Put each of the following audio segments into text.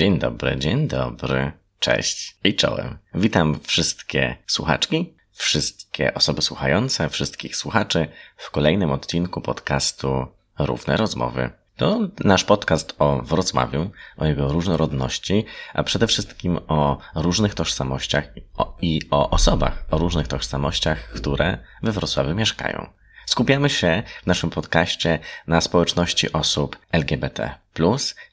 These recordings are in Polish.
Dzień dobry, dzień dobry. Cześć i czołem. Witam wszystkie słuchaczki, wszystkie osoby słuchające, wszystkich słuchaczy w kolejnym odcinku podcastu Równe Rozmowy. To nasz podcast o Wrocławiu, o jego różnorodności, a przede wszystkim o różnych tożsamościach i o osobach o różnych tożsamościach, które we Wrocławiu mieszkają. Skupiamy się w naszym podcaście na społeczności osób LGBT,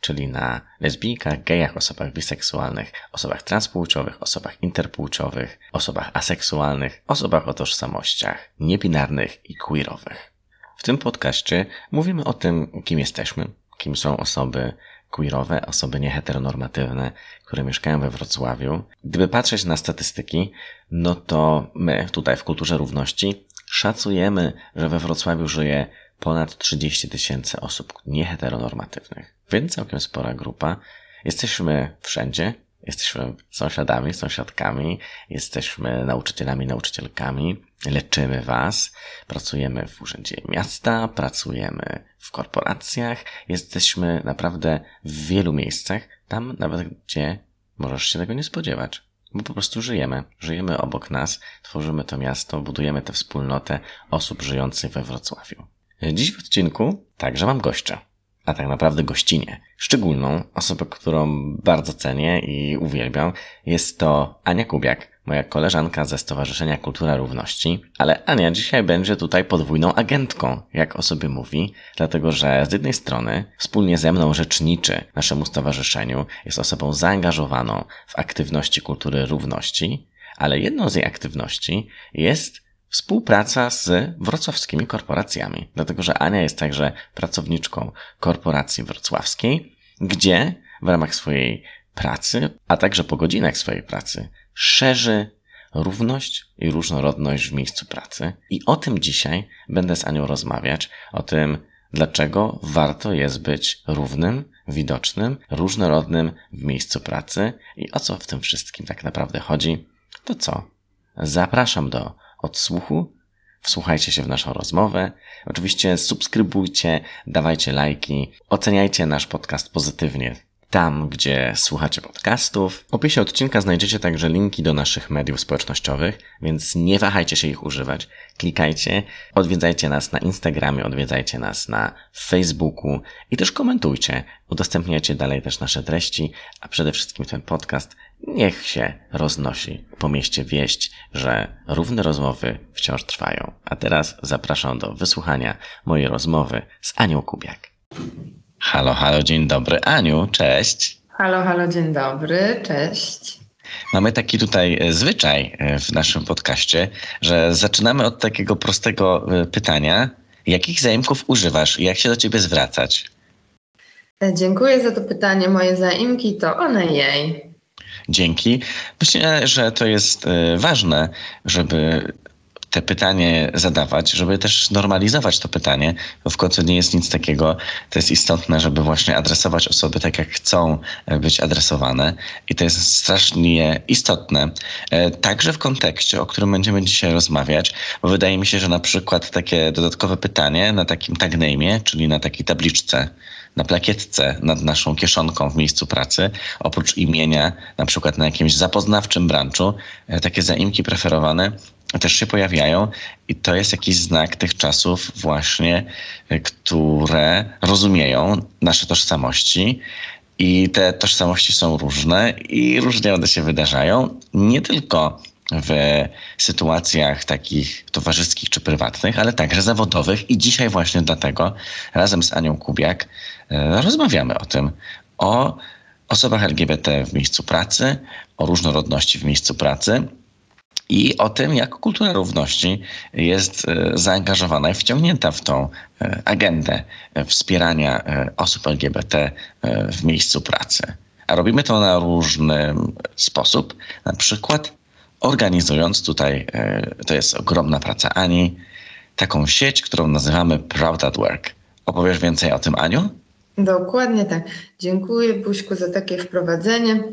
czyli na lesbijkach, gejach, osobach biseksualnych, osobach transpłciowych, osobach interpłciowych, osobach aseksualnych, osobach o tożsamościach niebinarnych i queerowych. W tym podcaście mówimy o tym, kim jesteśmy, kim są osoby queerowe, osoby nieheteronormatywne, które mieszkają we Wrocławiu. Gdyby patrzeć na statystyki, no to my tutaj w kulturze równości Szacujemy, że we Wrocławiu żyje ponad 30 tysięcy osób nieheteronormatywnych, więc całkiem spora grupa. Jesteśmy wszędzie, jesteśmy sąsiadami, sąsiadkami, jesteśmy nauczycielami, nauczycielkami, leczymy Was, pracujemy w Urzędzie Miasta, pracujemy w korporacjach, jesteśmy naprawdę w wielu miejscach, tam nawet gdzie możesz się tego nie spodziewać. Bo po prostu żyjemy. Żyjemy obok nas, tworzymy to miasto, budujemy tę wspólnotę osób żyjących we Wrocławiu. Dziś w odcinku także mam gościa, a tak naprawdę gościnie. Szczególną osobę, którą bardzo cenię i uwielbiam, jest to Ania Kubiak, moja koleżanka ze Stowarzyszenia Kultura Równości, ale Ania dzisiaj będzie tutaj podwójną agentką, jak o sobie mówi, dlatego że z jednej strony wspólnie ze mną rzeczniczy naszemu stowarzyszeniu, jest osobą zaangażowaną w aktywności kultury równości, ale jedną z jej aktywności jest współpraca z wrocławskimi korporacjami, dlatego że Ania jest także pracowniczką korporacji wrocławskiej, gdzie w ramach swojej pracy, a także po godzinach swojej pracy szerzy równość i różnorodność w miejscu pracy. I o tym dzisiaj będę z Anią rozmawiać, o tym, dlaczego warto jest być równym, widocznym, różnorodnym w miejscu pracy i o co w tym wszystkim tak naprawdę chodzi. To co? Zapraszam do odsłuchu. Wsłuchajcie się w naszą rozmowę. Oczywiście subskrybujcie, dawajcie lajki, oceniajcie nasz podcast pozytywnie tam, gdzie słuchacie podcastów. W opisie odcinka znajdziecie także linki do naszych mediów społecznościowych, więc nie wahajcie się ich używać. Klikajcie, odwiedzajcie nas na Instagramie, odwiedzajcie nas na Facebooku i też komentujcie. Udostępniajcie dalej też nasze treści, a przede wszystkim ten podcast niech się roznosi po mieście wieść, że równe rozmowy wciąż trwają. A teraz zapraszam do wysłuchania mojej rozmowy z Anią Kubiak. Halo, halo, dzień dobry. Aniu, cześć. Halo, halo, dzień dobry, cześć. Mamy taki tutaj e, zwyczaj e, w naszym podcaście, że zaczynamy od takiego prostego e, pytania. Jakich zaimków używasz i jak się do ciebie zwracać? Dziękuję za to pytanie. Moje zaimki to one jej. Dzięki. Myślę, że to jest ważne, żeby te pytanie zadawać, żeby też normalizować to pytanie, bo w końcu nie jest nic takiego. To jest istotne, żeby właśnie adresować osoby tak, jak chcą e, być adresowane i to jest strasznie istotne. E, także w kontekście, o którym będziemy dzisiaj rozmawiać, bo wydaje mi się, że na przykład takie dodatkowe pytanie na takim tagname'ie, czyli na takiej tabliczce, na plakietce nad naszą kieszonką w miejscu pracy, oprócz imienia, na przykład na jakimś zapoznawczym branchu, e, takie zaimki preferowane też się pojawiają i to jest jakiś znak tych czasów właśnie, e, które rozumieją nasze tożsamości i te tożsamości są różne i różnie one się wydarzają. Nie tylko w sytuacjach takich towarzyskich czy prywatnych, ale także zawodowych. I dzisiaj właśnie dlatego razem z Anią Kubiak e, rozmawiamy o tym, o osobach LGBT w miejscu pracy, o różnorodności w miejscu pracy i o tym, jak kultura równości jest e, zaangażowana i wciągnięta w tą e, agendę e, wspierania osób LGBT w miejscu pracy. A robimy to na różny sposób, na przykład organizując tutaj, to jest ogromna praca Ani, taką sieć, którą nazywamy Proud at Work. Opowiesz więcej o tym, Aniu? Dokładnie tak. Dziękuję Buźku za takie wprowadzenie.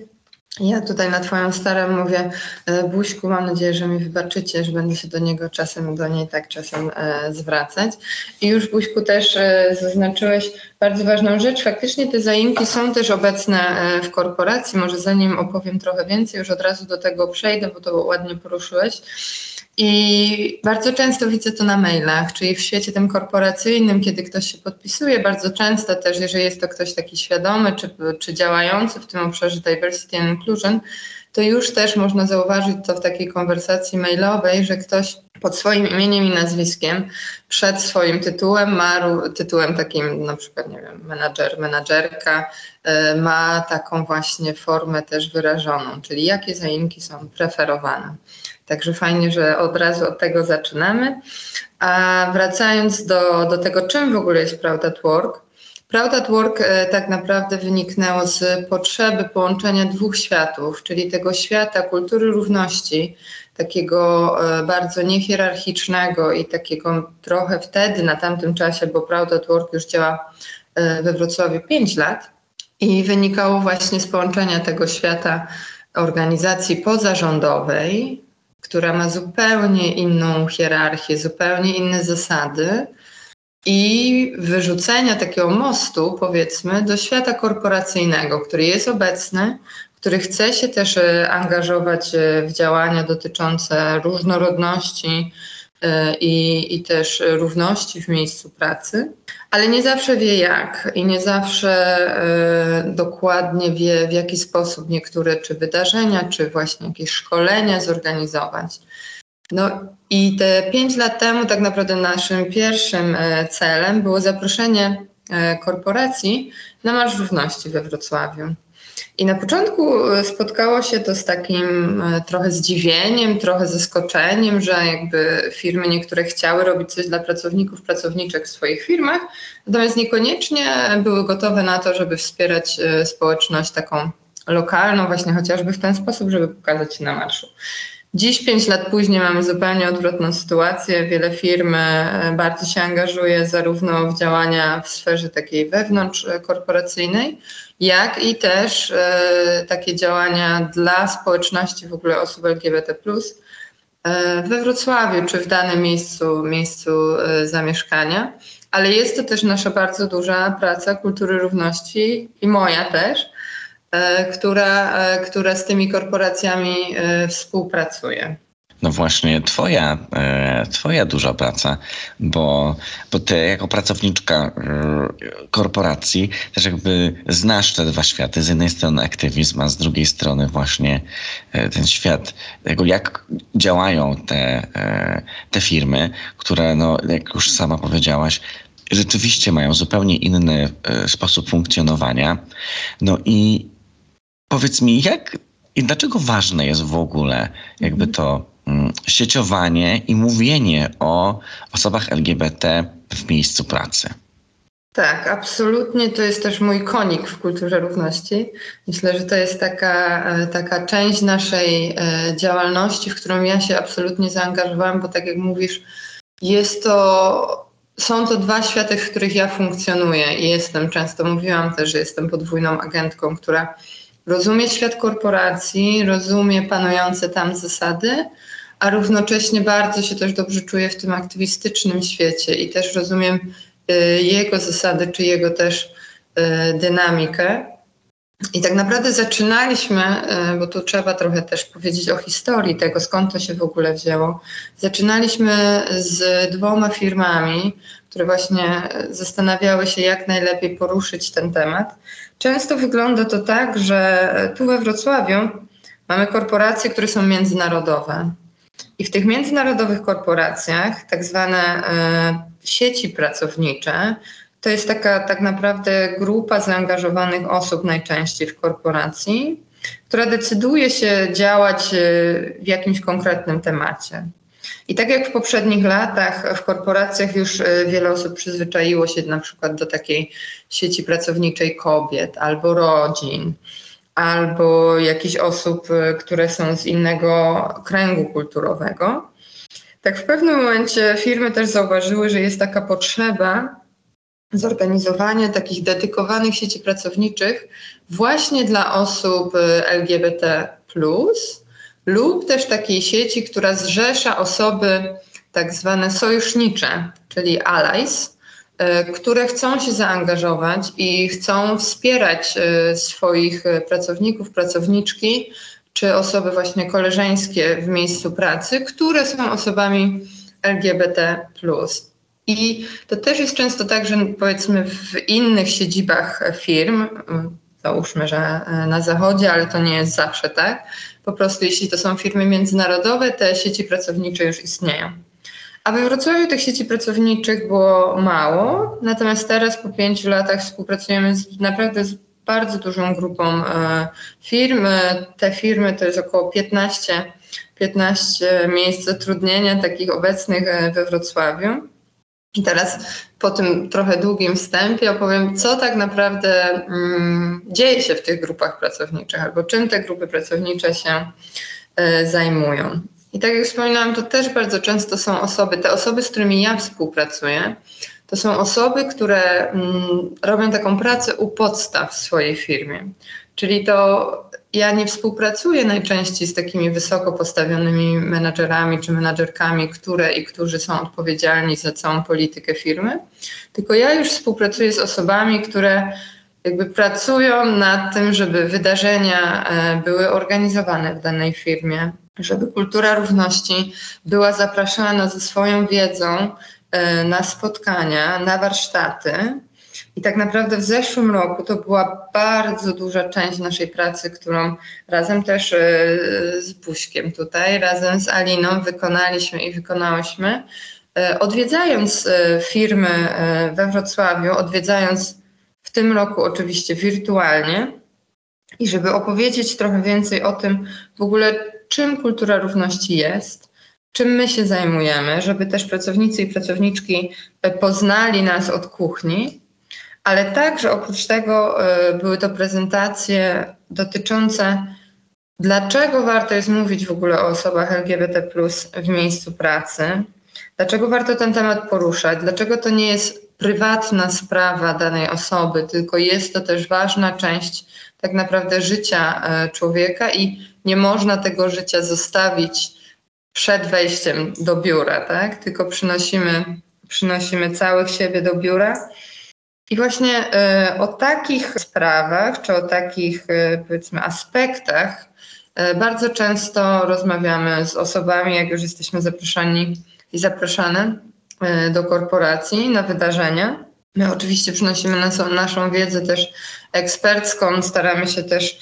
Ja tutaj na Twoją starą mówię, e, Buźku, mam nadzieję, że mi wybaczycie, że będę się do niego czasem, do niej tak czasem e, zwracać. I już Buźku też e, zaznaczyłeś bardzo ważną rzecz. Faktycznie te zaimki są też obecne e, w korporacji. Może zanim opowiem trochę więcej, już od razu do tego przejdę, bo to ładnie poruszyłeś. I bardzo często widzę to na mailach, czyli w świecie tym korporacyjnym, kiedy ktoś się podpisuje, bardzo często też, jeżeli jest to ktoś taki świadomy czy, czy działający w tym obszarze diversity and inclusion, to już też można zauważyć to w takiej konwersacji mailowej, że ktoś pod swoim imieniem i nazwiskiem przed swoim tytułem ma tytułem takim na przykład, nie wiem, menadżer, menadżerka, y, ma taką właśnie formę też wyrażoną, czyli jakie zaimki są preferowane. Także fajnie, że od razu od tego zaczynamy. A wracając do, do tego, czym w ogóle jest Proud at Work. Proud at Work e, tak naprawdę wyniknęło z potrzeby połączenia dwóch światów, czyli tego świata kultury równości, takiego e, bardzo niehierarchicznego i takiego trochę wtedy, na tamtym czasie, bo Proud at Work już działa e, we Wrocławiu 5 lat i wynikało właśnie z połączenia tego świata organizacji pozarządowej, która ma zupełnie inną hierarchię, zupełnie inne zasady i wyrzucenia takiego mostu, powiedzmy, do świata korporacyjnego, który jest obecny, który chce się też e, angażować e, w działania dotyczące różnorodności, i, i też równości w miejscu pracy, ale nie zawsze wie jak i nie zawsze e, dokładnie wie, w jaki sposób niektóre czy wydarzenia, czy właśnie jakieś szkolenia zorganizować. No i te pięć lat temu tak naprawdę naszym pierwszym e, celem było zaproszenie korporacji na Marsz Równości we Wrocławiu. I na początku e, spotkało się to z takim e, trochę zdziwieniem, trochę zaskoczeniem, że jakby firmy niektóre chciały robić coś dla pracowników, pracowniczek w swoich firmach, natomiast niekoniecznie były gotowe na to, żeby wspierać e, społeczność taką lokalną, właśnie chociażby w ten sposób, żeby pokazać się na marszu. Dziś, pięć lat później, mamy zupełnie odwrotną sytuację. Wiele firm bardzo się angażuje zarówno w działania w sferze takiej wewnątrz korporacyjnej, jak i też e, takie działania dla społeczności w ogóle osób LGBT, e, we Wrocławiu czy w danym miejscu, miejscu e, zamieszkania. Ale jest to też nasza bardzo duża praca kultury równości i moja też, która, która z tymi korporacjami współpracuje. No właśnie, twoja, e, twoja duża praca, bo, bo ty jako pracowniczka e, korporacji też jakby znasz te dwa światy. Z jednej strony aktywizm, a z drugiej strony właśnie e, ten świat, tego jak działają te, te firmy, które, no, jak już sama powiedziałaś, rzeczywiście mają zupełnie inny sposób funkcjonowania. No i powiedz mi, jak i dlaczego ważne jest w ogóle jakby to Mm, sieciowanie i mówienie o osobach LGBT w miejscu pracy. Tak, absolutnie to jest też mój konik w kulturze równości. Myślę, że to jest taka, e, taka część naszej e, działalności, w którą ja się absolutnie zaangażowałam, bo tak jak mówisz, jest to, są to dwa światy, w których ja funkcjonuję i jestem, często mówiłam też, że jestem podwójną agentką, która rozumie świat korporacji, rozumie panujące tam zasady, a równocześnie bardzo się też dobrze czuję w tym aktywistycznym świecie i też rozumiem y, jego zasady, czy jego też y, dynamikę. I tak naprawdę zaczynaliśmy, y, bo tu trzeba trochę też powiedzieć o historii tego, skąd to się w ogóle wzięło. Zaczynaliśmy z dwoma firmami, które właśnie zastanawiały się, jak najlepiej poruszyć ten temat. Często wygląda to tak, że tu we Wrocławiu mamy korporacje, które są międzynarodowe. I w tych międzynarodowych korporacjach, tak zwane e, sieci pracownicze, to jest taka tak naprawdę grupa zaangażowanych osób najczęściej w korporacji, która decyduje się działać e, w jakimś konkretnym temacie. I tak jak w poprzednich latach w korporacjach już e, wiele osób przyzwyczaiło się na przykład do takiej sieci pracowniczej kobiet albo rodzin, albo jakichś osób, y, które są z innego kręgu kulturowego. Tak w pewnym momencie firmy też zauważyły, że jest taka potrzeba zorganizowanie takich dedykowanych sieci pracowniczych właśnie dla osób y, LGBT, lub też takiej sieci, która zrzesza osoby tak zwane sojusznicze, czyli allies, które chcą się zaangażować i chcą wspierać y, swoich pracowników, pracowniczki, czy osoby właśnie koleżeńskie w miejscu pracy, które są osobami LGBT. I to też jest często tak, że powiedzmy w innych siedzibach firm, załóżmy, że e, na zachodzie, ale to nie jest zawsze tak, po prostu jeśli to są firmy międzynarodowe, te sieci pracownicze już istnieją. A we Wrocławiu tych sieci pracowniczych było mało, natomiast teraz po pięciu latach współpracujemy z, naprawdę z bardzo dużą grupą e, firm. Te firmy to jest około 15, 15 miejsc zatrudnienia takich obecnych e, we Wrocławiu. I teraz po tym trochę długim wstępie opowiem, co tak naprawdę mm, dzieje się w tych grupach pracowniczych, albo czym te grupy pracownicze się zajmują. I tak jak wspominałam, to też bardzo często są osoby, te osoby, z którymi ja współpracuję, to są osoby, które mm, robią taką pracę u podstaw w swojej firmie. Czyli to ja nie współpracuję najczęściej z takimi wysoko postawionymi menadżerami czy menadżerkami, które i którzy są odpowiedzialni za całą politykę firmy, tylko ja już współpracuję z osobami, które jakby pracują nad tym, żeby wydarzenia e, były organizowane w danej firmie, żeby kultura równości była zapraszana ze swoją wiedzą e, na spotkania, na warsztaty i tak naprawdę w zeszłym roku to była bardzo duża część naszej pracy, którą razem też e, z Buźkiem tutaj, razem z Aliną wykonaliśmy i wykonałyśmy. E, odwiedzając firmy we Wrocławiu, odwiedzając w tym roku oczywiście wirtualnie i żeby opowiedzieć trochę więcej o tym w ogóle, czym kultura równości jest, czym my się zajmujemy, żeby też pracownicy i pracowniczki poznali nas od kuchni, ale także oprócz tego y, były to prezentacje dotyczące dlaczego warto jest mówić w ogóle o osobach LGBT w miejscu pracy, dlaczego warto ten temat poruszać, dlaczego to nie jest prywatna sprawa danej osoby, tylko jest to też ważna część tak naprawdę życia y, człowieka i nie można tego życia zostawić przed wejściem do biura, tak? tylko przynosimy, przynosimy całych siebie do biura. I właśnie e, o takich sprawach, czy o takich e, powiedzmy aspektach e, bardzo często rozmawiamy z osobami, jak już jesteśmy zaproszeni i zapraszane do korporacji na wydarzenia. My oczywiście przynosimy naszą, naszą wiedzę też ekspercką, staramy się też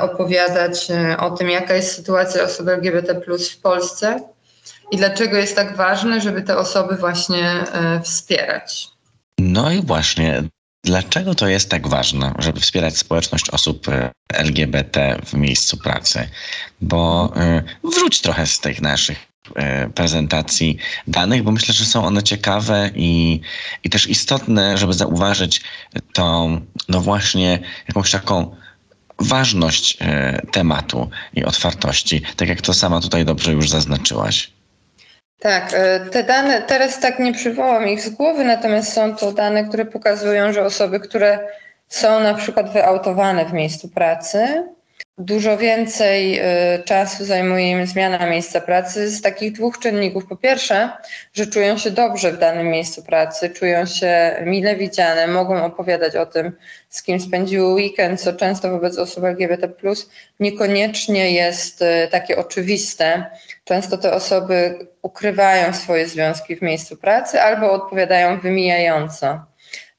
opowiadać o tym, jaka jest sytuacja osób LGBT w Polsce i dlaczego jest tak ważne, żeby te osoby właśnie wspierać. No i właśnie, dlaczego to jest tak ważne, żeby wspierać społeczność osób e, LGBT w miejscu pracy? Bo e, wróć trochę z tych naszych e, prezentacji danych, bo myślę, że są one ciekawe i, i też istotne, żeby zauważyć tą, no właśnie, jakąś taką ważność tematu i otwartości, tak jak to sama tutaj dobrze już zaznaczyłaś. Tak, e, te dane, teraz tak nie przywołam ich z głowy, natomiast są to dane, które pokazują, że osoby, które są na przykład wyautowane w miejscu pracy, dużo więcej e, czasu zajmuje im zmiana miejsca pracy z takich dwóch czynników. Po pierwsze, że czują się dobrze w danym miejscu pracy, czują się mile widziane, mogą opowiadać o tym, z kim spędziły weekend, co często wobec osób LGBT niekoniecznie jest e, takie oczywiste. Często te osoby ukrywają swoje związki w miejscu pracy albo odpowiadają wymijająco.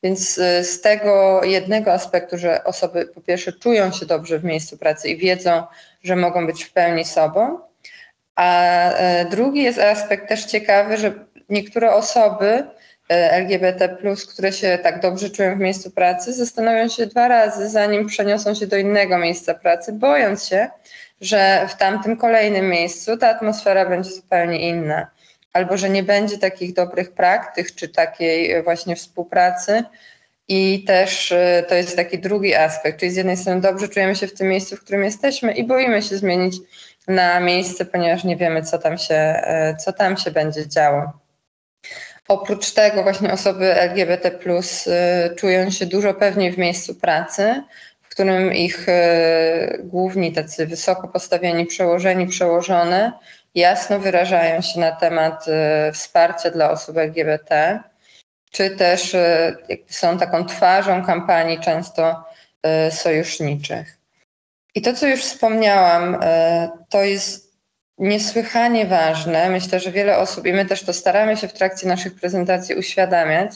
Więc y, z tego jednego aspektu, że osoby po pierwsze czują się dobrze w miejscu pracy i wiedzą, że mogą być w pełni sobą, a e, drugi jest aspekt też ciekawy, że niektóre osoby e, LGBT, które się tak dobrze czują w miejscu pracy, zastanowią się dwa razy, zanim przeniosą się do innego miejsca pracy, bojąc się, że w tamtym kolejnym miejscu ta atmosfera będzie zupełnie inna, albo że nie będzie takich dobrych praktyk czy takiej właśnie współpracy. I też y, to jest taki drugi aspekt, czyli z jednej strony dobrze czujemy się w tym miejscu, w którym jesteśmy i boimy się zmienić na miejsce, ponieważ nie wiemy, co tam się, y, co tam się będzie działo. Oprócz tego właśnie osoby LGBT czują się dużo pewniej w miejscu pracy, w którym ich główni tacy wysoko postawieni przełożeni, przełożone jasno wyrażają się na temat y, wsparcia dla osób LGBT, czy też są taką twarzą kampanii często sojuszniczych. I to, co już wspomniałam, to jest niesłychanie ważne. Myślę, że wiele osób, i my też to staramy się w trakcie naszych prezentacji uświadamiać,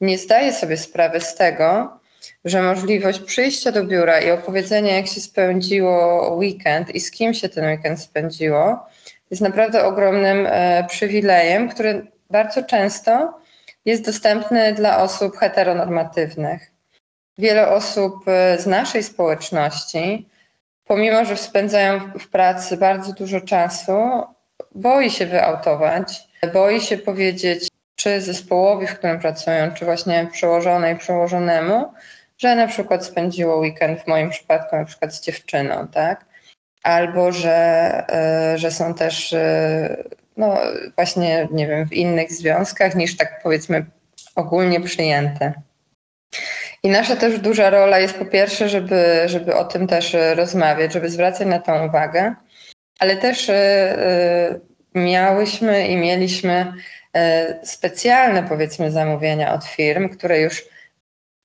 nie zdaje sobie sprawy z tego, że możliwość przyjścia do biura i opowiedzenia, jak się spędziło weekend i z kim się ten weekend spędziło, jest naprawdę ogromnym e, przywilejem, który bardzo często jest dostępny dla osób heteronormatywnych. Wiele osób e, z naszej społeczności pomimo, że spędzają w pracy bardzo dużo czasu, boi się wyautować, boi się powiedzieć, czy zespołowi, w którym pracują, czy właśnie przełożonej, przełożonemu, że na przykład spędziło weekend w moim przypadku na przykład z dziewczyną, tak? Albo że, e, że są też e, no właśnie, nie wiem, w innych związkach niż tak powiedzmy ogólnie przyjęte. I nasza też duża rola jest po pierwsze, żeby, żeby o tym też rozmawiać, żeby zwracać na to uwagę, ale też e, miałyśmy i mieliśmy specjalne powiedzmy zamówienia od firm, które już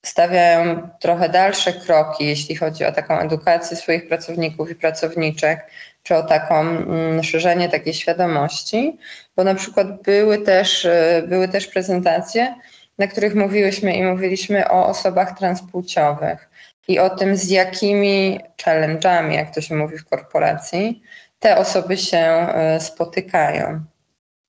stawiają trochę dalsze kroki, jeśli chodzi o taką edukację swoich pracowników i pracowniczek, czy o taką mm, szerzenie takiej świadomości, bo na przykład były też, były też prezentacje, na których mówiłyśmy i mówiliśmy o osobach transpłciowych i o tym, z jakimi challenge'ami, jak to się mówi w korporacji, te osoby się e, spotykają.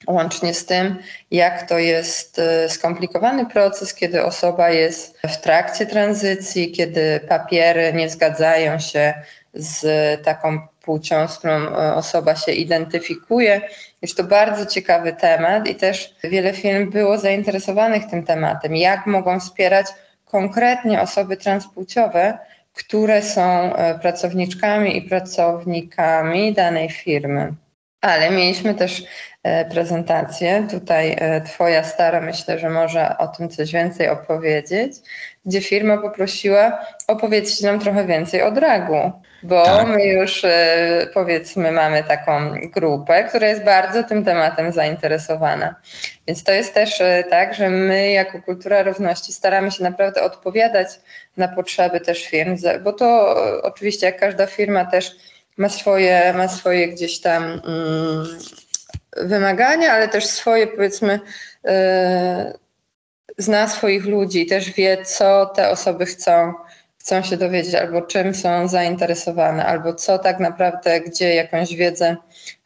Łącznie z tym, jak to jest e, skomplikowany proces, kiedy osoba jest w trakcie tranzycji, kiedy papiery nie zgadzają się z taką płcią, z którą e, osoba się identyfikuje. Jest to bardzo ciekawy temat i też wiele firm było zainteresowanych tym tematem, jak mogą wspierać konkretnie osoby transpłciowe, które są e, pracowniczkami i pracownikami danej firmy. Ale mieliśmy też e, prezentację. Tutaj Twoja stara, myślę, że może o tym coś więcej opowiedzieć, gdzie firma poprosiła opowiedzieć nam trochę więcej o dragu bo tak. my już e, powiedzmy mamy taką grupę, która jest bardzo tym tematem zainteresowana. Więc to jest też e, tak, że my jako Kultura Równości staramy się naprawdę odpowiadać na potrzeby też firm, bo to e, oczywiście jak każda firma też ma swoje, ma swoje gdzieś tam mm, wymagania, ale też swoje powiedzmy zna swoich ludzi, też wie co te osoby chcą chcą się dowiedzieć, albo czym są zainteresowane, albo co tak naprawdę, gdzie jakąś wiedzę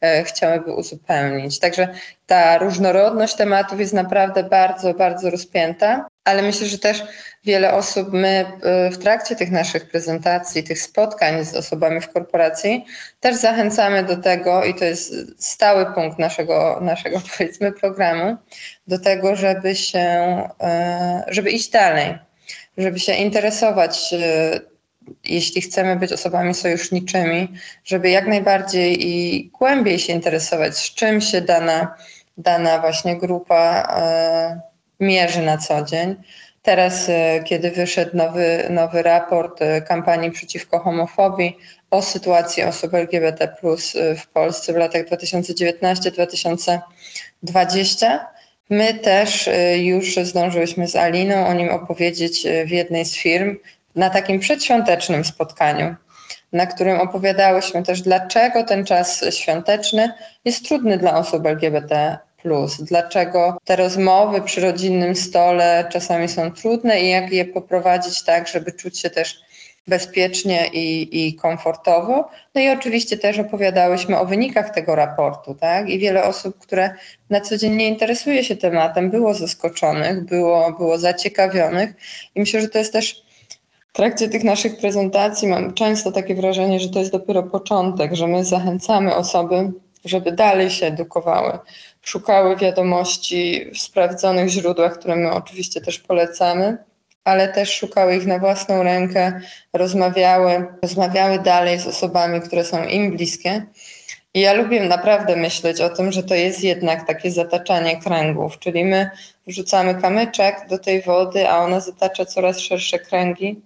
e, chciałyby uzupełnić. Także ta różnorodność tematów jest naprawdę bardzo, bardzo rozpięta, ale myślę, że też wiele osób, my e, w trakcie tych naszych prezentacji, tych spotkań z osobami w korporacji, też zachęcamy do tego, i to jest stały punkt naszego, naszego powiedzmy programu, do tego, żeby się, e, żeby iść dalej żeby się interesować, e, jeśli chcemy być osobami sojuszniczymi, żeby jak najbardziej i głębiej się interesować, z czym się dana, dana właśnie grupa mierzy na co dzień. Teraz, e, kiedy wyszedł nowy, nowy raport kampanii przeciwko homofobii o sytuacji osób LGBT w Polsce w latach 2019-2020, My też już zdążyłyśmy z Aliną o nim opowiedzieć w jednej z firm na takim przedświątecznym spotkaniu, na którym opowiadałyśmy też, dlaczego ten czas świąteczny jest trudny dla osób LGBT. Dlaczego te rozmowy przy rodzinnym stole czasami są trudne i jak je poprowadzić tak, żeby czuć się też bezpiecznie i, i komfortowo. No i oczywiście też opowiadałyśmy o wynikach tego raportu, tak? I wiele osób, które na co dzień nie interesuje się tematem, było zaskoczonych, było, było zaciekawionych i myślę, że to jest też w trakcie tych naszych prezentacji mam często takie wrażenie, że to jest dopiero początek, że my zachęcamy osoby, żeby dalej się edukowały, szukały wiadomości w sprawdzonych źródłach, które my oczywiście też polecamy ale też szukały ich na własną rękę, rozmawiały, rozmawiały dalej z osobami, które są im bliskie I ja lubię naprawdę myśleć o tym, że to jest jednak takie zataczanie kręgów, czyli my wrzucamy kamyczek do tej wody, a ona zatacza coraz szersze kręgi.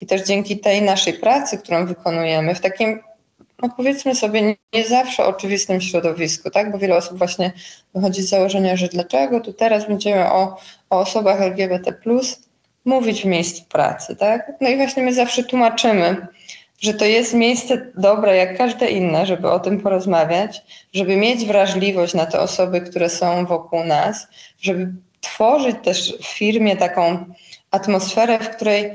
I też dzięki tej naszej pracy, którą wykonujemy, w takim, no powiedzmy sobie, nie, zawsze oczywistym środowisku, tak? Bo wiele osób właśnie wychodzi z założenia, że dlaczego tu teraz będziemy o, o osobach LGBT mówić w miejscu pracy, tak? No i właśnie my zawsze tłumaczymy, że to jest miejsce dobre jak każde inne, żeby o tym porozmawiać, żeby mieć wrażliwość na te osoby, które są wokół nas, żeby tworzyć też w firmie taką atmosferę, w której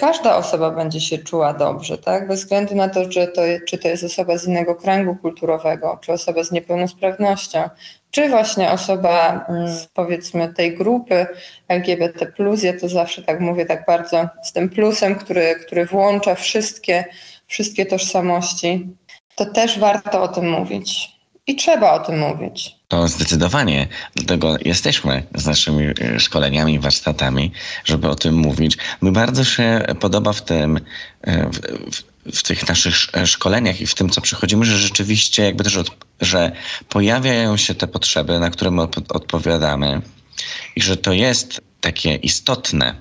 każda osoba będzie się czuła dobrze, tak? Bez względu na to, że to, czy to jest osoba z innego kręgu kulturowego, czy osoba z niepełnosprawnością, czy właśnie osoba mm, z powiedzmy tej grupy LGBT, ja to zawsze tak mówię, tak bardzo z tym plusem, który, który włącza wszystkie, wszystkie tożsamości, to też warto o tym mówić. I trzeba o tym mówić. To zdecydowanie. Dlatego jesteśmy z naszymi e, szkoleniami, warsztatami, żeby o tym mówić. Mi bardzo się podoba w tym, e, w, w, w tych naszych szkoleniach i w tym, co przychodzimy, że rzeczywiście jakby też, od, że pojawiają się te potrzeby, na które my odpowiadamy i że to jest takie istotne,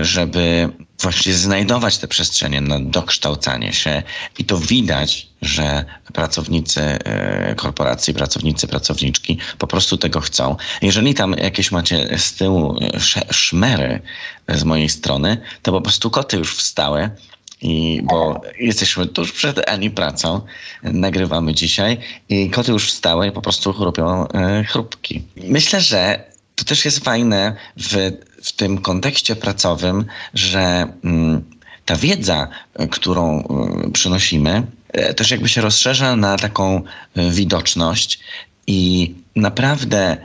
żeby właśnie znajdować te przestrzenie na dokształcanie się i to widać, że pracownicy e, korporacji, pracownicy, pracowniczki po prostu tego chcą. Jeżeli tam jakieś macie z tyłu szmery z mojej strony, to po prostu koty już wstały i bo jesteśmy tuż przed Ani pracą, nagrywamy dzisiaj i koty już wstały i po prostu chrupią e, chrupki. Myślę, że to też jest fajne w, w tym kontekście pracowym, że mm, ta wiedza, którą y, przynosimy, e, też jakby się rozszerza na taką e, widoczność i naprawdę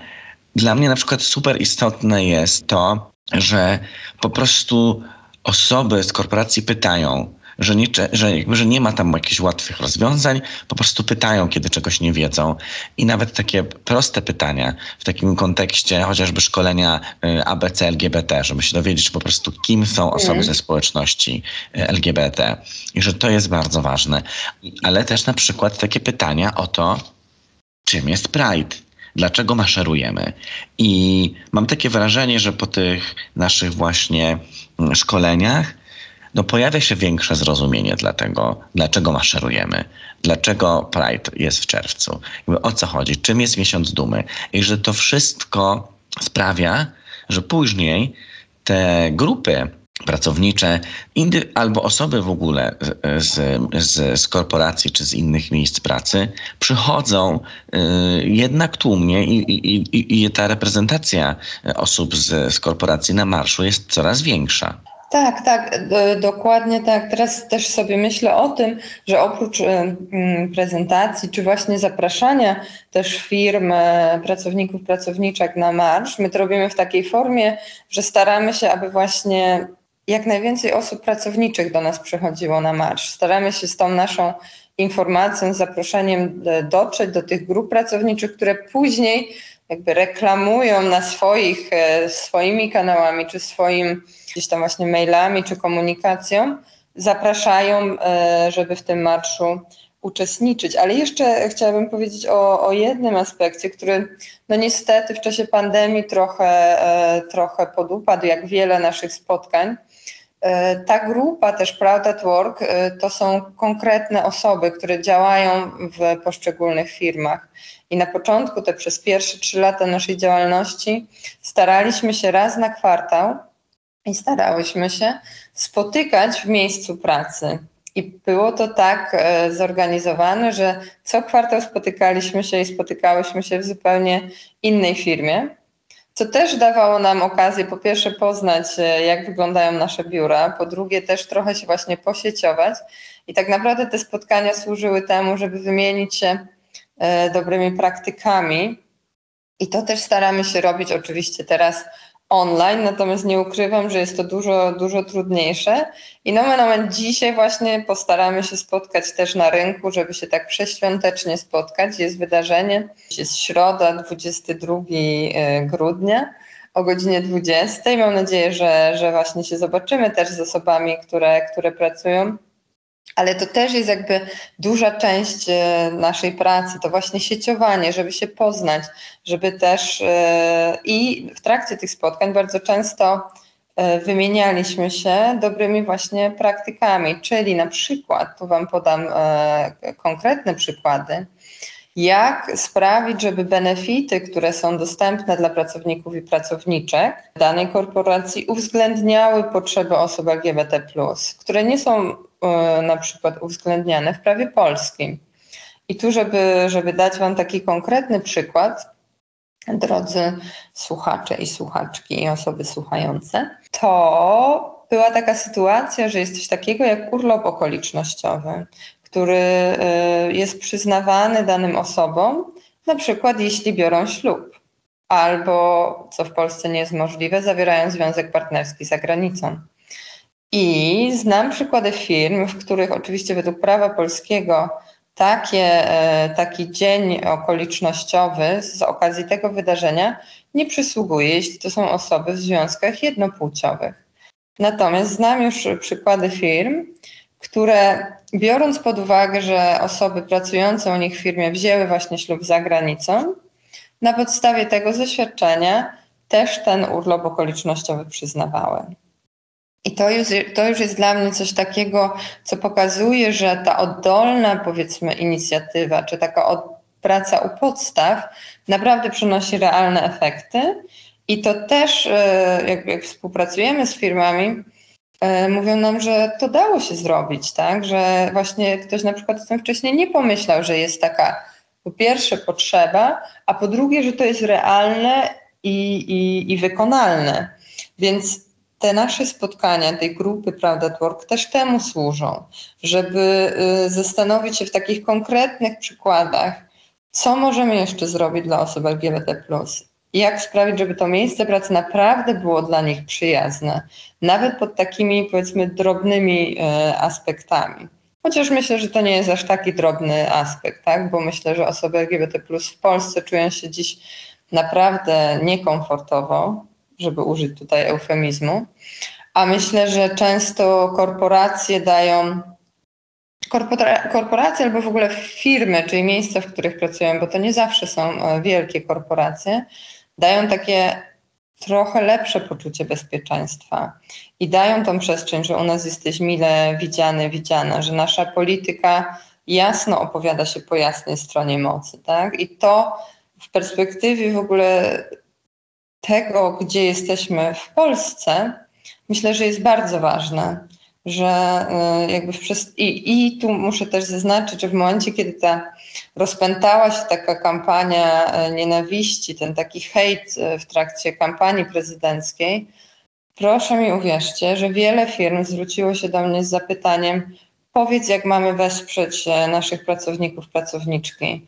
dla mnie na przykład super istotne jest to, że po prostu osoby z korporacji pytają, że nie, że, jakby, że nie ma tam jakichś łatwych rozwiązań, po prostu pytają, kiedy czegoś nie wiedzą. I nawet takie proste pytania w takim kontekście chociażby szkolenia y, ABC LGBT, żeby się dowiedzieć po prostu, kim są osoby mm. ze społeczności y, LGBT. I że to jest bardzo ważne. Ale też na przykład takie pytania o to, czym jest Pride dlaczego maszerujemy. I mam takie wrażenie, że po tych naszych właśnie mm, szkoleniach no pojawia się większe zrozumienie dla tego, dlaczego maszerujemy, dlaczego Pride jest w czerwcu, o co chodzi, czym jest miesiąc dumy? I że to wszystko sprawia, że później te grupy pracownicze indy, albo osoby w ogóle z, z, z, korporacji czy z innych miejsc pracy przychodzą y, jednak tłumnie i, i, i, i ta reprezentacja osób z, z korporacji na marszu jest coraz większa. Tak, tak, dokładnie tak. Teraz też sobie myślę o tym, że oprócz prezentacji, czy właśnie zapraszania też firm, e, pracowników, pracowniczek na marsz, my to robimy w takiej formie, że staramy się, aby właśnie jak najwięcej osób pracowniczych do nas przychodziło na marsz. Staramy się z tą naszą informacją, zaproszeniem e, dotrzeć do tych grup pracowniczych, które później jakby reklamują na swoich, e, swoimi kanałami, czy swoim gdzieś tam właśnie mailami, czy komunikacją, zapraszają, e, żeby w tym marszu uczestniczyć. Ale jeszcze chciałabym powiedzieć o, o jednym aspekcie, który no niestety w czasie pandemii trochę, e, trochę podupadł, jak wiele naszych spotkań. Ta grupa też Proud at Work to są konkretne osoby, które działają w poszczególnych firmach. I na początku, te przez pierwsze trzy lata naszej działalności, staraliśmy się raz na kwartał i starałyśmy się spotykać w miejscu pracy. I było to tak e, zorganizowane, że co kwartał spotykaliśmy się i spotykałyśmy się w zupełnie innej firmie, co też dawało nam okazję po pierwsze poznać, e, jak wyglądają nasze biura, po drugie też trochę się właśnie posieciować. I tak naprawdę te spotkania służyły temu, żeby wymienić się E, dobrymi praktykami. I to też staramy się robić oczywiście teraz online, natomiast nie ukrywam, że jest to dużo, dużo trudniejsze. I no moment dzisiaj właśnie postaramy się spotkać też na rynku, żeby się tak przeświątecznie spotkać. Jest wydarzenie, jest środa, 22 e, grudnia o godzinie 20. Mam nadzieję, że, że właśnie się zobaczymy też z osobami, które, które pracują ale to też jest jakby duża część e, naszej pracy, to właśnie sieciowanie, żeby się poznać, żeby też e, i w trakcie tych spotkań bardzo często e, wymienialiśmy się dobrymi właśnie praktykami, czyli na przykład, tu Wam podam konkretne przykłady, jak sprawić, żeby benefity, które są dostępne dla pracowników i pracowniczek danej korporacji uwzględniały potrzeby osób LGBT, które nie są na przykład uwzględniane w prawie polskim. I tu, żeby, żeby dać Wam taki konkretny przykład, drodzy słuchacze i słuchaczki i osoby słuchające, to była taka sytuacja, że jest coś takiego jak urlop okolicznościowy który y, jest przyznawany danym osobom, na przykład jeśli biorą ślub, albo, co w Polsce nie jest możliwe, zawierają związek partnerski za granicą. I znam przykłady firm, w których oczywiście według prawa polskiego takie, e, taki dzień okolicznościowy z okazji tego wydarzenia nie przysługuje, jeśli to są osoby w związkach jednopłciowych. Natomiast znam już przykłady firm, które biorąc pod uwagę, że osoby pracujące u nich w firmie wzięły właśnie ślub za granicą, na podstawie tego zaświadczenia też ten urlop okolicznościowy przyznawały. I to już, to już jest dla mnie coś takiego, co pokazuje, że ta oddolna, powiedzmy, inicjatywa, czy taka od, praca u podstaw naprawdę przynosi realne efekty. I to też, e, jak, jak współpracujemy z firmami, E, mówią nam, że to dało się zrobić, tak? Że właśnie ktoś na przykład o tym wcześniej nie pomyślał, że jest taka po pierwsze potrzeba, a po drugie, że to jest realne i, i, i wykonalne. Więc te nasze spotkania, tej grupy Prawda Work też temu służą, żeby y, zastanowić się w takich konkretnych przykładach, co możemy jeszcze zrobić dla osób LGBT jak sprawić, żeby to miejsce pracy naprawdę było dla nich przyjazne, nawet pod takimi powiedzmy drobnymi e, aspektami. Chociaż myślę, że to nie jest aż taki drobny aspekt, tak? bo myślę, że osoby LGBT w Polsce czują się dziś naprawdę niekomfortowo, żeby użyć tutaj eufemizmu, a myślę, że często korporacje dają korporacje albo w ogóle firmy, czyli miejsca, w których pracują, bo to nie zawsze są e, wielkie korporacje, dają takie trochę lepsze poczucie bezpieczeństwa i dają tą przestrzeń, że u nas jesteś mile widziany, widziana, że nasza polityka jasno opowiada się po jasnej stronie mocy, tak? I to w perspektywie w ogóle tego, gdzie jesteśmy w Polsce, myślę, że jest bardzo ważne, że y, jakby w i, i tu muszę też zaznaczyć, że w momencie, kiedy ta rozpętała się taka kampania e, nienawiści, ten taki hejt e, w trakcie kampanii prezydenckiej, proszę mi uwierzcie, że wiele firm zwróciło się do mnie z zapytaniem: powiedz, jak mamy wesprzeć naszych pracowników, pracowniczki.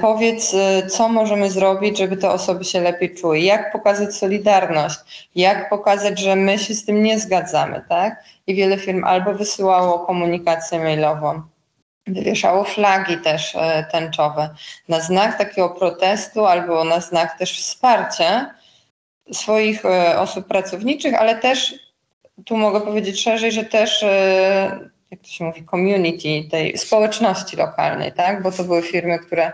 Powiedz, co możemy zrobić, żeby te osoby się lepiej czuły, jak pokazać solidarność, jak pokazać, że my się z tym nie zgadzamy, tak? I wiele firm albo wysyłało komunikację mailową, wywieszało flagi też e, tęczowe na znak takiego protestu albo na znak też wsparcia swoich e, osób pracowniczych, ale też tu mogę powiedzieć szerzej, że też e, jak to się mówi, community, tej społeczności lokalnej, tak? Bo to były firmy, które,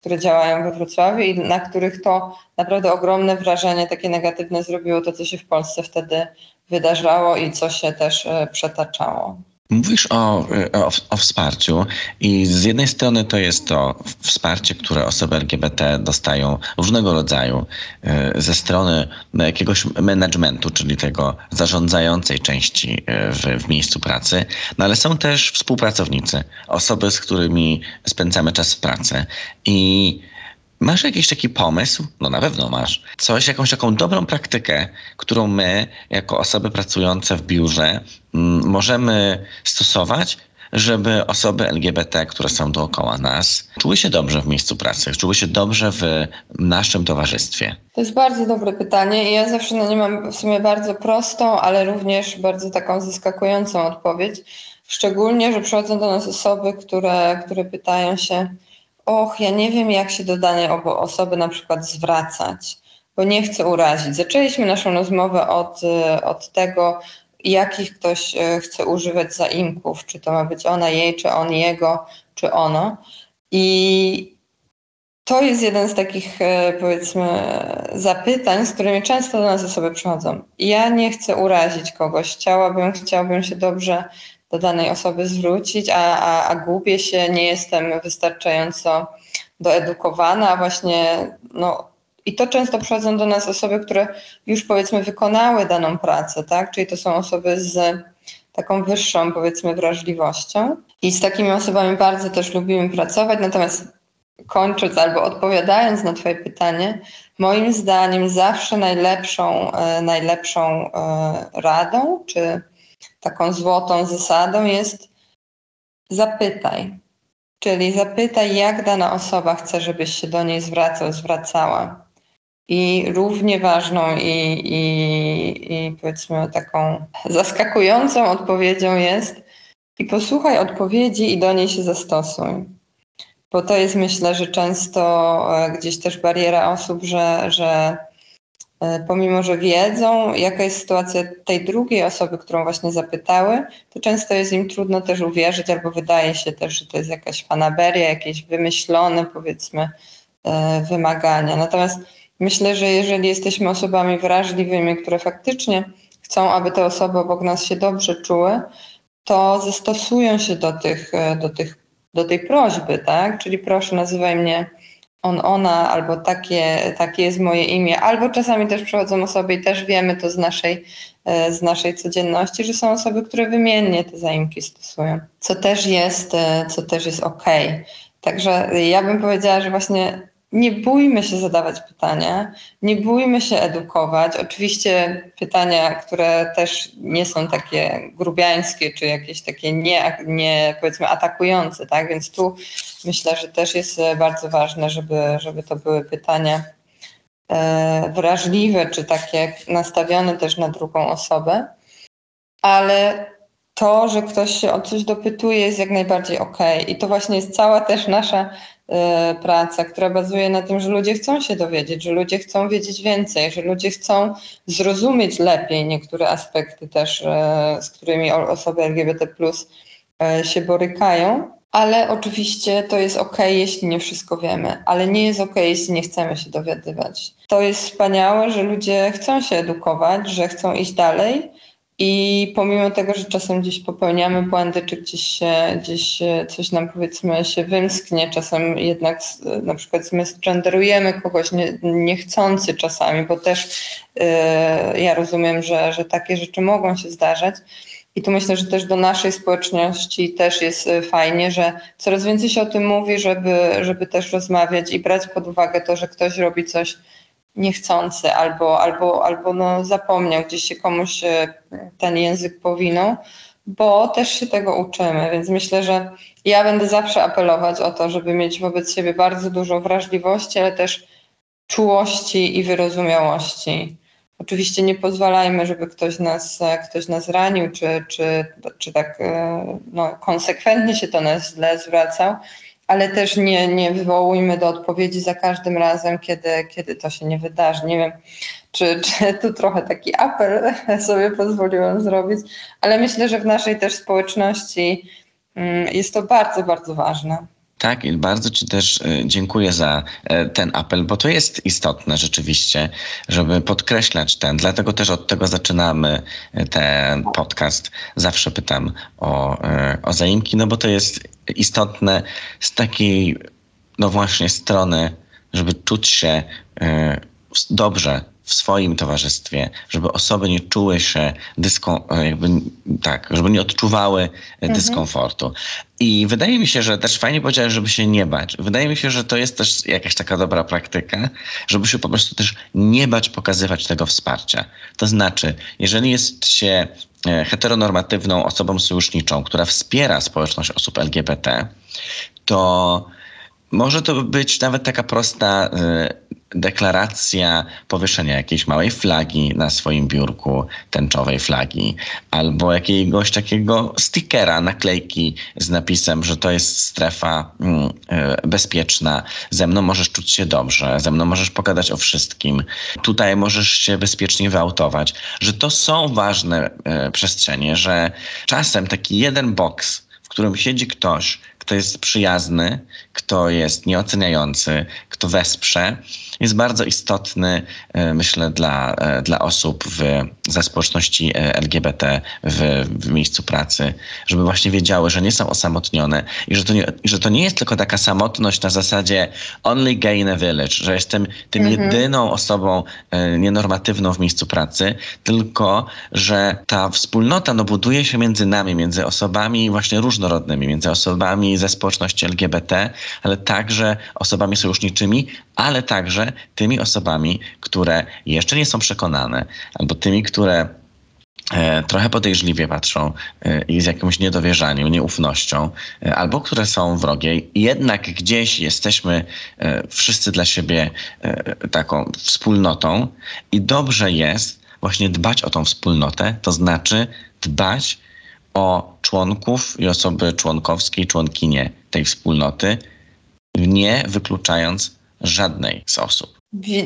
które działają we Wrocławiu i na których to naprawdę ogromne wrażenie takie negatywne zrobiło to, co się w Polsce wtedy wydarzało i co się też przetaczało. Mówisz o, o, o, wsparciu i z jednej strony to jest to wsparcie, które osoby LGBT dostają różnego rodzaju e, ze strony jakiegoś managementu, czyli tego zarządzającej części e, w, w miejscu pracy, no ale są też współpracownicy, osoby, z którymi spędzamy czas w pracy. I Masz jakiś taki pomysł? No na pewno masz. Coś, jakąś taką dobrą praktykę, którą my, jako osoby pracujące w biurze, mm, możemy stosować, żeby osoby LGBT, które są dookoła nas, czuły się dobrze w miejscu pracy, czuły się dobrze w naszym towarzystwie? To jest bardzo dobre pytanie i ja zawsze na nie mam w sumie bardzo prostą, ale również bardzo taką zaskakującą odpowiedź. Szczególnie, że przychodzą do nas osoby, które, które pytają się, och, ja nie wiem, jak się do danej osoby na przykład zwracać, bo nie chcę urazić. Zaczęliśmy naszą rozmowę od, od tego, jakich ktoś e, chce używać zaimków, czy to ma być ona jej, czy on jego, czy ono. I to jest jeden z takich, e, powiedzmy, zapytań, z którymi często do nas osoby przychodzą. Ja nie chcę urazić kogoś, chciałabym, chciałabym się dobrze do danej osoby zwrócić, a, a, a gubię się, nie jestem wystarczająco doedukowana, a właśnie no, i to często przychodzą do nas osoby, które już powiedzmy wykonały daną pracę, tak? Czyli to są osoby z taką wyższą powiedzmy wrażliwością. I z takimi osobami bardzo też lubimy pracować. Natomiast kończąc albo odpowiadając na Twoje pytanie, moim zdaniem zawsze najlepszą, e, najlepszą e, radą, czy taką złotą zasadą jest zapytaj. Czyli zapytaj, jak dana osoba chce, żebyś się do niej zwracał, zwracała. I równie ważną i, i, i powiedzmy taką zaskakującą odpowiedzią jest i posłuchaj odpowiedzi i do niej się zastosuj. Bo to jest myślę, że często e, gdzieś też bariera osób, że, że pomimo, że wiedzą, jaka jest sytuacja tej drugiej osoby, którą właśnie zapytały, to często jest im trudno też uwierzyć, albo wydaje się też, że to jest jakaś fanaberia, jakieś wymyślone, powiedzmy, e, wymagania. Natomiast Myślę, że jeżeli jesteśmy osobami wrażliwymi, które faktycznie chcą, aby te osoby obok nas się dobrze czuły, to zastosują się do, tych, e, do, tych, do tej prośby, tak? Czyli proszę, nazywaj mnie on, ona, albo takie, takie jest moje imię, albo czasami też przychodzą osoby i też wiemy to z naszej, e, z naszej codzienności, że są osoby, które wymiennie te zaimki stosują, co też jest, e, co też jest ok. Także ja bym powiedziała, że właśnie nie bójmy się zadawać pytania, nie bójmy się edukować. Oczywiście pytania, które też nie są takie grubiańskie, czy jakieś takie nie, nie powiedzmy atakujące, tak? Więc tu myślę, że też jest bardzo ważne, żeby, żeby to były pytania e, wrażliwe, czy takie nastawione też na drugą osobę. Ale to, że ktoś się o coś dopytuje, jest jak najbardziej ok. I to właśnie jest cała też nasza y, praca, która bazuje na tym, że ludzie chcą się dowiedzieć, że ludzie chcą wiedzieć więcej, że ludzie chcą zrozumieć lepiej niektóre aspekty też, y, z którymi osoby LGBT y, się borykają. Ale oczywiście to jest ok, jeśli nie wszystko wiemy, ale nie jest ok, jeśli nie chcemy się dowiadywać. To jest wspaniałe, że ludzie chcą się edukować, że chcą iść dalej, i pomimo tego, że czasem gdzieś popełniamy błędy, czy gdzieś, się, gdzieś coś nam powiedzmy się wymsknie, czasem jednak na przykład genderujemy kogoś nie, niechcący czasami, bo też yy, ja rozumiem, że, że takie rzeczy mogą się zdarzać. I tu myślę, że też do naszej społeczności też jest y, fajnie, że coraz więcej się o tym mówi, żeby, żeby też rozmawiać i brać pod uwagę to, że ktoś robi coś niechcący albo, albo, albo no zapomniał, gdzieś się komuś e, ten język powinął, bo też się tego uczymy, więc myślę, że ja będę zawsze apelować o to, żeby mieć wobec siebie bardzo dużo wrażliwości, ale też czułości i wyrozumiałości. Oczywiście nie pozwalajmy, żeby ktoś nas, ktoś nas ranił, czy, czy, czy tak e, no, konsekwentnie się to nas źle zwracał, ale też nie, nie wywołujmy do odpowiedzi za każdym razem, kiedy, kiedy to się nie wydarzy. Nie wiem, czy, czy tu trochę taki apel sobie pozwoliłam zrobić, ale myślę, że w naszej też społeczności mm, jest to bardzo, bardzo ważne. Tak, i bardzo Ci też e, dziękuję za e, ten apel, bo to jest istotne rzeczywiście, żeby podkreślać ten. Dlatego też od tego zaczynamy e, ten podcast. Zawsze pytam o, o zaimki, no bo to jest istotne z takiej, no właśnie, strony, żeby czuć się dobrze w swoim towarzystwie, żeby osoby nie czuły się dyskom, jakby tak, żeby nie odczuwały mhm. dyskomfortu. I wydaje mi się, że też fajnie powiedziałeś, żeby się nie bać. Wydaje mi się, że to jest też jakaś taka dobra praktyka, żeby się po prostu też nie bać pokazywać tego wsparcia. To znaczy, jeżeli jest się e, heteronormatywną osobą sojuszniczą, która wspiera społeczność osób LGBT, to może to być nawet taka prosta y, deklaracja powieszenia jakiejś małej flagi na swoim biurku, tęczowej flagi, albo jakiegoś takiego stickera, naklejki z napisem, że to jest strefa mm, y, bezpieczna, ze mną możesz czuć się dobrze, ze mną możesz pogadać o wszystkim, tutaj możesz się bezpiecznie wyautować, że to są ważne y, przestrzenie, że czasem taki jeden boks, w którym siedzi ktoś, kto jest przyjazny, kto jest nieoceniający, kto wesprze, jest bardzo istotny, e, myślę, dla, e, dla osób w, ze społeczności e, LGBT w, w miejscu pracy, żeby właśnie wiedziały, że nie są osamotnione i że to, nie, że to nie jest tylko taka samotność na zasadzie only gay in a village, że jestem tym mhm. jedyną osobą nienormatywną w miejscu pracy, tylko że ta wspólnota no, buduje się między nami, między osobami właśnie różnorodnymi, między osobami ze społeczności LGBT, ale także osobami sojuszniczymi, ale także tymi osobami, które jeszcze nie są przekonane, albo tymi, które e, trochę podejrzliwie patrzą e, i z jakimś niedowierzaniem, nieufnością, e, albo które są wrogie. Jednak gdzieś jesteśmy wszyscy dla siebie taką wspólnotą i dobrze jest właśnie dbać o tą wspólnotę, to znaczy dbać o członków i osoby członkowskie i członkinie tej wspólnoty, nie wykluczając żadnej z osób.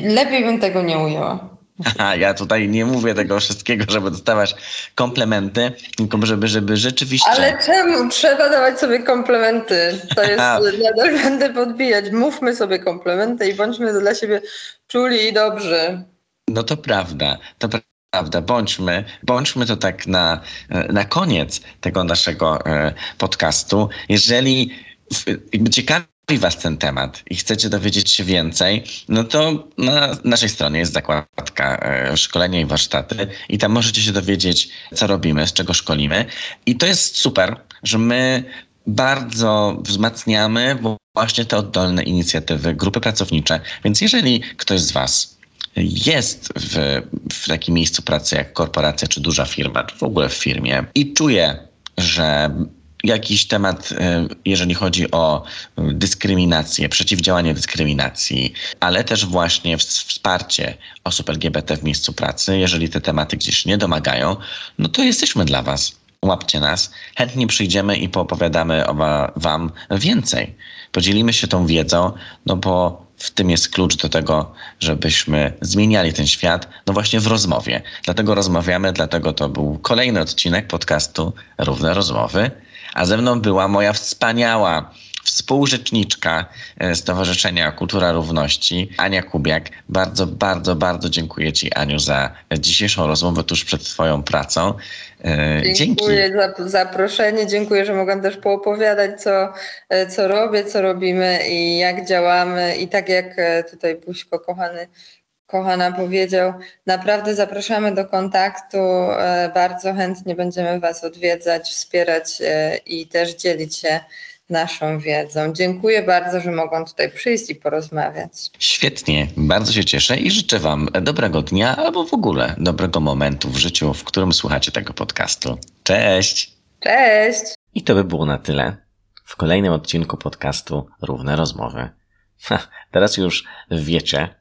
Lepiej bym tego nie ujęła. Aha, ja tutaj nie mówię tego wszystkiego, żeby dostawać komplementy, tylko żeby, żeby rzeczywiście. Ale czemu trzeba dawać sobie komplementy? To jest, nadal będę podbijać. Mówmy sobie komplementy i bądźmy dla siebie czuli i dobrzy. No to prawda, to prawda. Bądźmy, bądźmy to tak na, na koniec tego naszego e, podcastu. Jeżeli ciekawi Was ten temat i chcecie dowiedzieć się więcej, no to na naszej stronie jest zakładka e, szkolenia i warsztaty i tam możecie się dowiedzieć, co robimy, z czego szkolimy. I to jest super, że my bardzo wzmacniamy właśnie te oddolne inicjatywy, grupy pracownicze. Więc jeżeli ktoś z Was jest w, w takim miejscu pracy jak korporacja czy duża firma, czy w ogóle w firmie i czuje, że jakiś temat, e, jeżeli chodzi o dyskryminację, przeciwdziałanie dyskryminacji, ale też właśnie wsparcie osób LGBT w miejscu pracy. Jeżeli te tematy gdzieś nie domagają, no to jesteśmy dla Was. Łapcie nas. Chętnie przyjdziemy i poopowiadamy o Wam więcej. Podzielimy się tą wiedzą, no bo w tym jest klucz do tego, żebyśmy zmieniali ten świat, no właśnie w rozmowie. Dlatego rozmawiamy, dlatego to był kolejny odcinek podcastu Równe Rozmowy a ze mną była moja wspaniała współrzeczniczka e, Stowarzyszenia Kultura Równości, Ania Kubiak. Bardzo, bardzo, bardzo dziękuję Ci, Aniu, za dzisiejszą rozmowę tuż przed Twoją pracą. E, dziękuję Dzięki. za zaproszenie, dziękuję, że mogłam też poopowiadać, co, e, co robię, co robimy i jak działamy. I tak jak tutaj Puśko, kochany kochana powiedział, naprawdę zapraszamy do kontaktu. E, bardzo chętnie będziemy Was odwiedzać, wspierać e, i też dzielić się naszą wiedzą. Dziękuję bardzo, że mogłam tutaj przyjść i porozmawiać. Świetnie, bardzo się cieszę i życzę Wam dobrego dnia albo w ogóle dobrego momentu w życiu, w którym słuchacie tego podcastu. Cześć! Cześć! I to by było na tyle w kolejnym odcinku podcastu Równe Rozmowy. Ha, teraz już wiecie,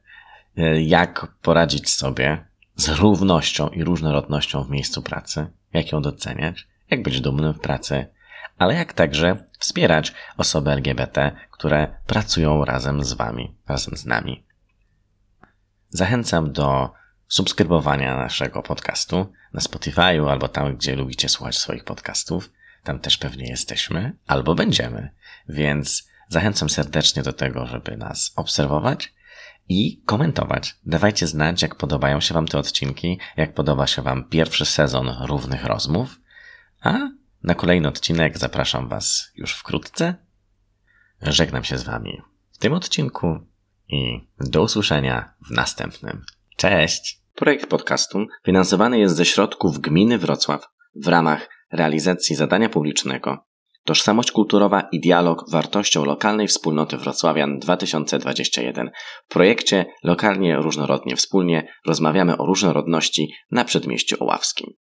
jak poradzić sobie z równością i różnorodnością w miejscu pracy, jak ją doceniać, jak być dumnym w pracy, ale jak także wspierać osoby LGBT, które pracują razem z Wami, razem z nami. Zachęcam do subskrybowania naszego podcastu na Spotify'u albo tam, gdzie lubicie słuchać swoich podcastów. Tam też pewnie jesteśmy albo będziemy, więc zachęcam serdecznie do tego, żeby nas obserwować i komentować. Dawajcie znać, jak podobają się Wam te odcinki, jak podoba się Wam pierwszy sezon równych rozmów. A na kolejny odcinek zapraszam Was już wkrótce. Żegnam się z Wami w tym odcinku i do usłyszenia w następnym. Cześć! Projekt podcastu finansowany jest ze środków Gminy Wrocław w ramach realizacji zadania publicznego Tożsamość kulturowa i dialog wartością lokalnej wspólnoty Wrocławian 2021. W projekcie Lokalnie Różnorodnie Wspólnie rozmawiamy o różnorodności na Przedmieściu Oławskim.